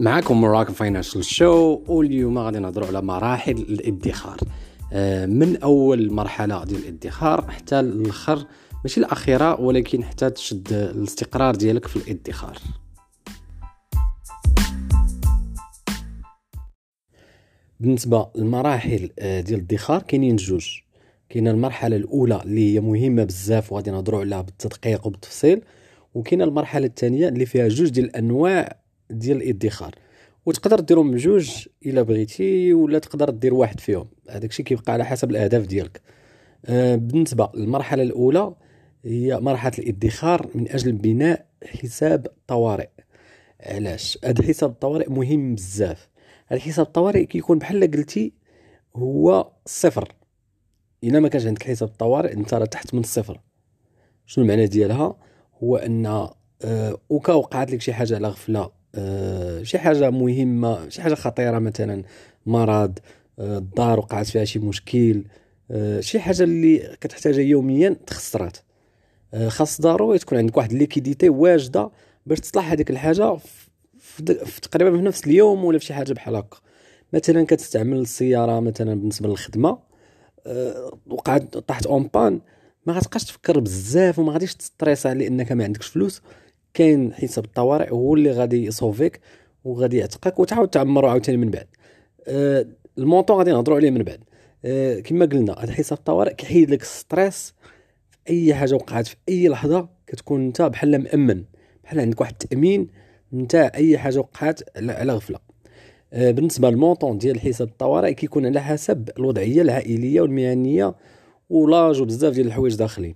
معكم مراكم فاينانشال شو. واليوم غادي نهضروا على مراحل الادخار. آه، من أول مرحلة ديال الادخار حتى الأخر ماشي الأخيرة ولكن حتى تشد الاستقرار ديالك في الادخار. بالنسبة للمراحل آه، ديال الادخار كاينين جوج. كاينة المرحلة الأولى اللي هي مهمة بزاف وغادي نهضروا عليها بالتدقيق وبالتفصيل وكاينة المرحلة الثانية اللي فيها جوج ديال الأنواع ديال الادخار وتقدر ديرهم بجوج إلا بغيتي ولا تقدر دير واحد فيهم. هذاك الشيء كيبقى على حسب الأهداف ديالك. آه بالنسبة للمرحلة الأولى هي مرحلة الادخار من أجل بناء حساب طوارئ. علاش؟ هذا حساب الطوارئ مهم بزاف. هذا حساب الطوارئ كيكون بحال قلتي هو صفر. إلا ما كانش عندك حساب الطوارئ أنت راه تحت من الصفر شنو المعنى ديالها؟ هو أن آه وكا وقعت لك شي حاجة على غفلة آه شي حاجة مهمة شي حاجة خطيرة مثلا مرض آه الدار وقعت فيها شي مشكل آه شي حاجة اللي كتحتاجها يوميا تخسرات. خاص ضروري تكون عندك واحد ليكيديتي واجدة باش تصلح هذيك الحاجة في, تقريبا في نفس اليوم ولا في شي حاجة بحال هكا. مثلا كتستعمل السيارة مثلا بالنسبة للخدمة وقعت طاحت en panne ما غتبقاش تفكر بزاف وما غاديش ت stress على إنك ما عندكش فلوس. كاين حساب الطوارئ هو اللي غادي يصوفيك وغادي يعتقك وتعاود تعمرو عاوتاني من بعد. أه ال montant غادي نهضروا عليه من بعد. أه كما قلنا هذا حساب الطوارئ كيحيد لك stress في أي حاجة وقعت في أي لحظة كتكون انت بحال مأمن بحال عندك واحد التأمين نتاع أي حاجة وقعت على غفلة. أه بالنسبة للمونطون ديال حساب الطوارئ كيكون على حسب الوضعية العائلية والمهنية ولاج وبزاف ديال الحوايج داخلين.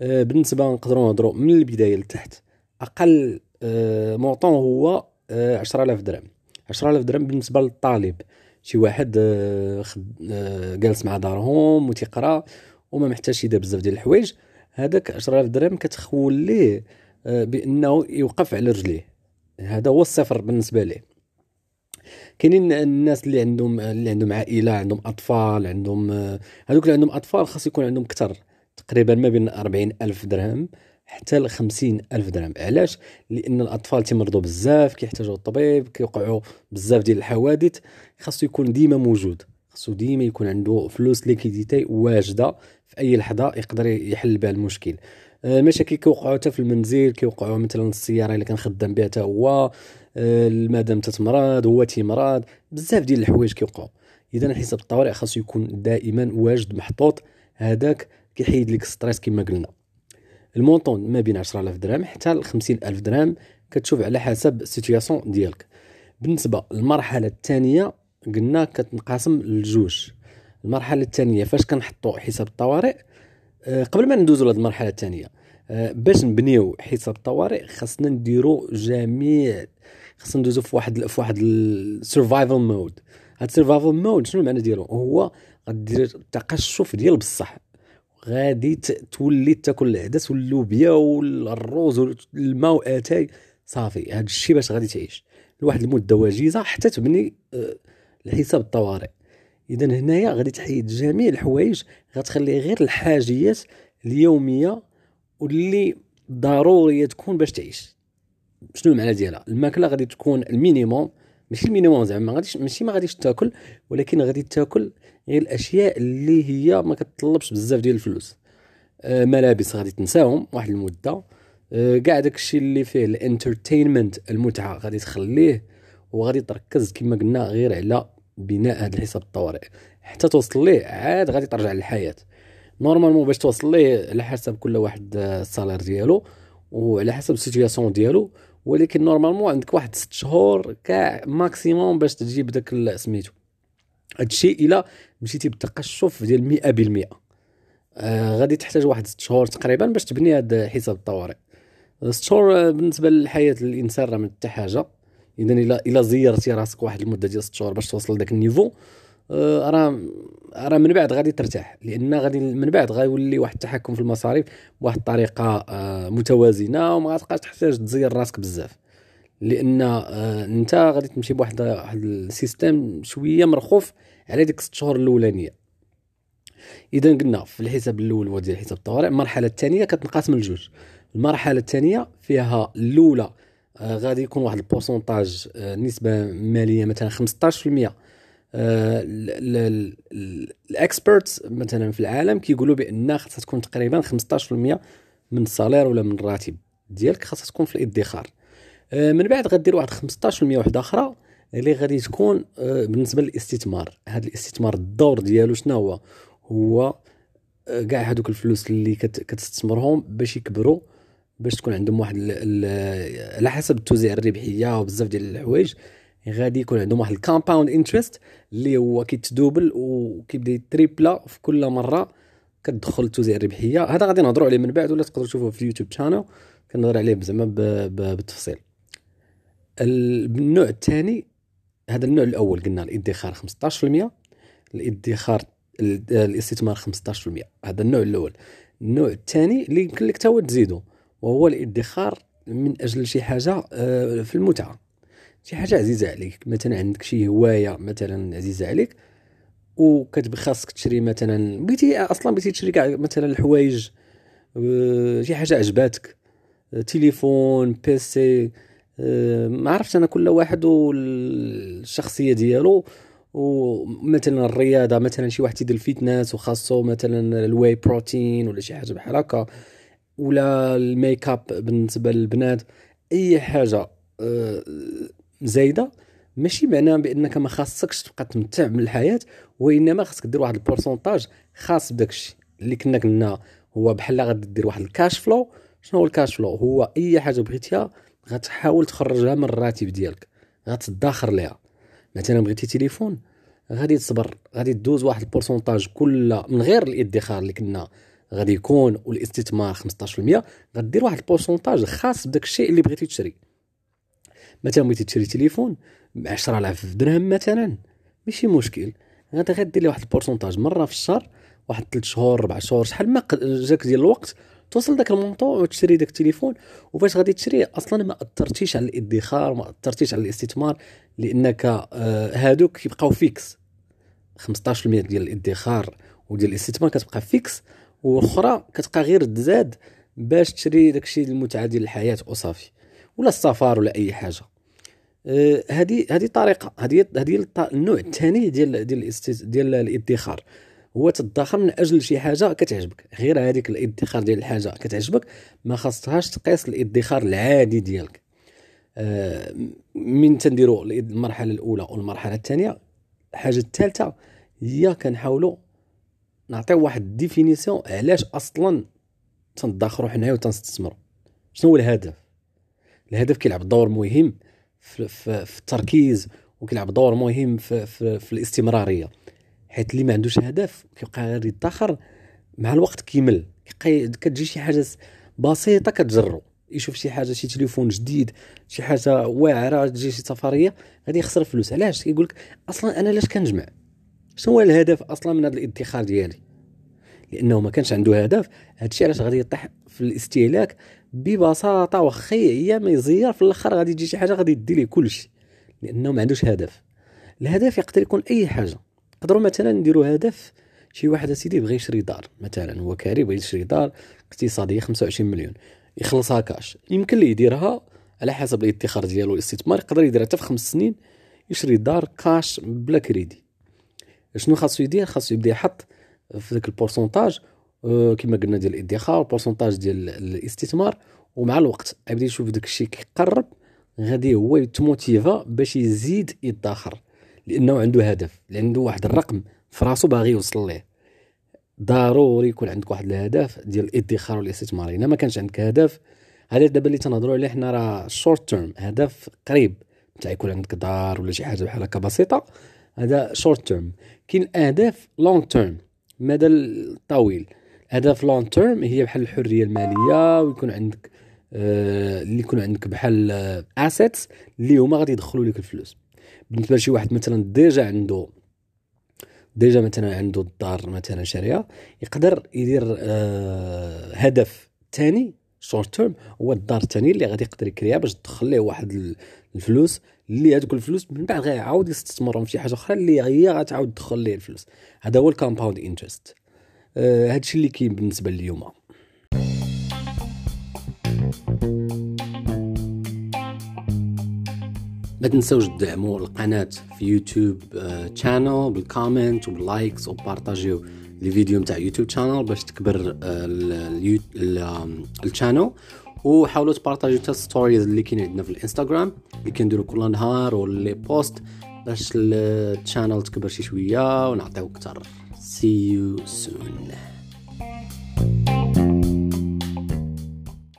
أه بالنسبة نقدروا نهضروا من البداية لتحت. أقل أه مونطون هو أه 10000 درهم. 10000 درهم بالنسبة للطالب. شي واحد أه جالس مع دارهم وتيقرا وما محتاجش يدير بزاف ديال الحوايج. هذاك 10000 درهم كتخول ليه بأنه يوقف على رجليه. هذا هو الصفر بالنسبة ليه. كاينين الناس اللي عندهم اللي عندهم عائلة عندهم أطفال عندهم هذوك اللي عندهم أطفال خاص يكون عندهم كثر تقريبا ما بين 40 الف درهم حتى ل 50 ألف درهم. علاش؟ لأن الأطفال تيمرضوا بزاف كيحتاجوا الطبيب كيوقعوا بزاف ديال الحوادث. خاصو يكون ديما موجود. خاصو ديما يكون عنده فلوس ليكيديتي واجدة في أي لحظة يقدر يحل بها المشكل. المشاكل كيوقعوا حتى في المنزل كيوقعوا مثلا السيارة اللي كان خدام بها حتى هو المدام تتمرض هو تيمرض. بزاف ديال الحوايج كيوقعوا. إذا حساب الطوارئ خاصو يكون دائما واجد محطوط. هذاك كيحيد لك stress كما قلنا. ال montant ما بين 10000 درهم حتى ل 50000 درهم كتشوف على حسب ال situation ديالك. بالنسبة للمرحلة الثانية قلنا كتنقسم لجوج. المرحلة الثانية فاش كنحطوا حساب الطوارئ؟ قبل ما ندوزو لهاد المرحلة الثانية باش نبنيو حساب الطوارئ خاصنا نديرو جميع خاصنا ندوزو في واحد في واحد ال survival mode هاد ال survival mode شنو المعنى ديالو هو غدير تقشف ديال بصح. غادي تولي تاكل العدس واللوبيا والروز والماء وآتاي. صافي هاد الشيء باش غادي تعيش. لواحد المدة وجيزه حتى تبني الحساب الطوارئ. اذا هنايا غادي تحيد جميع الحوايج غتخلي غير الحاجيات اليومية واللي ضرورية تكون باش تعيش. شنو المعنى ديالها؟ الماكلة غادي تكون ال minimum. ماشي ال minimum زعما ما غاديش ماشي ما غاديش تاكل ولكن غادي تاكل غير الأشياء اللي هي ما كتطلبش بزاف ديال الفلوس. آه ملابس غادي تنساهم واحد المدة. آه كاع داكشي اللي فيه ال entertainment المتعة غادي تخليه وغادي تركز كما قلنا غير على بناء هذا الحساب الطوارئ. حتى توصل ليه عاد غادي ترجع للحياة. normalement باش توصل ليه على حسب كل واحد ال salaire ديالو وعلى حسب ال situation ديالو ولكن normalement عندك واحد ست شهور كاع maximum باش تجيب داك سميتو. هادشي إلا مشيتي بالتقشف ديال مئة بالمئة آه غادي تحتاج واحد ست شهور تقريبا باش تبني هاد حساب الطوارئ. ست شهور بالنسبة لحياه الإنسان راه من حتى حاجة. اذا الا إلا زيرتي راسك واحد المدة ديال ست شهور باش توصل لذاك ال niveau آه راه راه من بعد غادي ترتاح لأن غادي من بعد غيولي واحد التحكم في المصاريف بواحد الطريقة آه متوازنة وما غاتبقاش تحتاج تزير راسك بزاف. لأن آه أنت غادي تمشي بواحد واحد ال système شوية مرخوف على ديك ست شهور الأولانية. إذا قلنا في الحساب الأول هو ديال حساب الطوارئ المرحلة الثانية كتنقسم لجوج. المرحلة الثانية فيها الأولى آه غادي يكون واحد ال pourcentage آه نسبة مالية مثلا 15% آه ال experts مثلا في العالم كيقولوا بأن خاصها تكون تقريبا 15% من ال salaire ولا من الراتب ديالك خاصها تكون في الادخار. آه من بعد غدير واحد 15% واحدة أخرى اللي غادي تكون آه بالنسبة للاستثمار. هذا الاستثمار الدور ديالو شنو هو؟ هو آه، كاع هذوك الفلوس اللي كتستثمرهم باش يكبروا باش تكون عندهم واحد على حسب التوزيع الربحية وبزاف ديال الحوايج. غادي يكون عندهم واحد ال compound interest اللي هو كيتدوبل وكيبدا يتريبلا في كل مرة. كتدخل التوزيع الربحية. هذا غادي نهضروا عليه من بعد ولا تقدروا تشوفوه في ال YouTube channel كنهضر عليه زعما بالتفصيل. النوع الثاني هذا النوع الأول قلنا الإدخار 15% الإدخار الاستثمار 15% هذا النوع الأول. النوع الثاني اللي يمكن لك تزيدو. وهو الإدخار من أجل شي حاجة آه، في المتعة. شي حاجة عزيزة عليك. مثلا عندك شي هواية مثلا عزيزة عليك وكتبغي خاصك تشري مثلا بغيتي أصلا بغيتي تشري كاع مثلا الحوايج آه، شي حاجة عجباتك. آه، تليفون بيسي ما عرفتش أنا كل واحد والشخصية ديالو. ومثلا الرياضة مثلا شي واحد تيدير ال fitness وخاصو مثلا ال whey protein ولا شي حاجة بحال هكا. ولا ال make up بالنسبة للبنات أي حاجة آه، زايدة ماشي معناه بأنك ما خاصكش تبقى تمتع من الحياة وإنما خاصك دير واحد ال pourcentage خاص بداك الشيء. اللي كنا قلنا هو بحال غادي دير واحد ال cash flow شنو هو ال cash flow هو أي حاجة بغيتيها غتحاول تخرجها من الراتب ديالك غتدخر ليها. مثلا بغيتي تليفون غادي تصبر غادي تدوز واحد ال pourcentage كل من غير الادخار اللي كنا غادي يكون والاستثمار 15% غدير واحد ال pourcentage خاص بداك الشيء اللي بغيتي تشري. مثلا بغيتي تشري تليفون ب 10000 درهم مثلا ماشي مشكل. غادي غدير لي واحد ال pourcentage مرة في الشهر واحد 3 شهور 4 شهور شحال ما جاك ديال الوقت توصل داك ال montant وتشري داك التليفون. وفاش غادي تشري أصلا ما أثرتيش على الإدخار ما أثرتيش على الاستثمار لأنك آه هادوك كيبقاو fixes. 15% ديال الإدخار وديال الاستثمار كتبقى فيكس. والاخرى كتبقى غير تزاد باش تشري داكشي المتعة ديال الحياة وصافي ولا السفر ولا أي حاجة. هذه آه هذه طريقة. هذه هذه النوع الثاني ديال ديال ديال الادخار. هو تدخر من أجل شي حاجة كتعجبك. غير هذيك الادخار ديال الحاجة كتعجبك ما خاصهاش تقيس الادخار العادي ديالك. آه من تنديروا المرحلة الأولى والمرحلة الثانية الحاجة الثالثة هي كنحاولوا نعطيو واحد ديفينيسيون علاش أصلا تندخروا حنايا وتنستثمروا شنو هو الهدف؟ الهدف كيلعب دور مهم في, في, في التركيز وكيلعب دور مهم في, في, في الاستمرارية. حيت اللي ما عندوش هدف كيبقى غير يدخر مع الوقت كيمل كتجي شي حاجة بسيطة كتجرو. يشوف شي حاجة شي تليفون جديد شي حاجة واعرة تجي شي سفرية غادي يخسر فلوس. علاش؟ كيقول لك أصلا أنا علاش كنجمع؟ شنو هو الهدف أصلا من هذا الإدخار ديالي؟ لأنه ما كانش عنده هدف. هادشي علاش غادي يطيح في الاستهلاك؟ ببساطة واخا هي ما يزير في الآخر غادي تجي شي حاجة غادي يدي ليه كلشي لأنه ما عندوش هدف. الهدف يقدر يكون أي حاجة. نقدروا مثلا نديروا هدف شي واحد أسيدي بغى يشري دار مثلا هو كاري بغى يشري دار اقتصاديه 25 مليون يخلصها كاش. يمكن ليه يديرها على حسب الادخار ديالو الاستثمار يقدر يديرها حتى في خمس سنين يشري دار كاش بلا كريدي. شنو خاصو يدير؟ خاصو يبدأ يحط في ذاك ال pourcentage كما قلنا ديال الإدخار ال pourcentage ديال الاستثمار. ومع الوقت يبدا يشوف داك الشيء كيقرب غادي هو يتموتيفا باش يزيد يدخر لأنه عنده هدف عنده واحد الرقم في راسو باغي يوصل ليه. ضروري يكون عندك واحد الهدف ديال الإدخار والاستثمار. إلا ما كانش عندك هدف هذا دابا اللي تنهضروا عليه حنا راه short term هدف قريب. تاع يكون عندك دار ولا شي حاجة بحال هكا بسيطة هذا short term كاين أهداف long term مدى الطويل اهداف long term هي بحال الحرية المالية ويكون عندك آه اللي يكون عندك بحال assets آه اللي هما غادي يدخلوا لك الفلوس. بالنسبة لشي واحد مثلا déjà عنده déjà مثلا عنده الدار مثلا شاريه يقدر يدير آه هدف ثاني short term هو الدار الثاني اللي غادي يقدر يكريها باش تدخل ليه واحد الفلوس اللي هذوك الفلوس من بعد غيعاود يستثمرهم في شي حاجة أخرى اللي هي غتعاود تدخل ليه الفلوس. هذا هو ال compound interest هادشي اللي كاين بالنسبة اليوم ما تنساوش تدعموا القناة في YouTube channel بال comment وبال likes وبارطاجيو les vidéos نتاع YouTube channel باش تكبر ال channel وحاولوا تبارطاجيو حتى stories اللي كاين عندنا في الانستغرام اللي كنديروا كل نهار ولا post باش ال channel تكبر شي شوية ونعطيو أكثر see you soon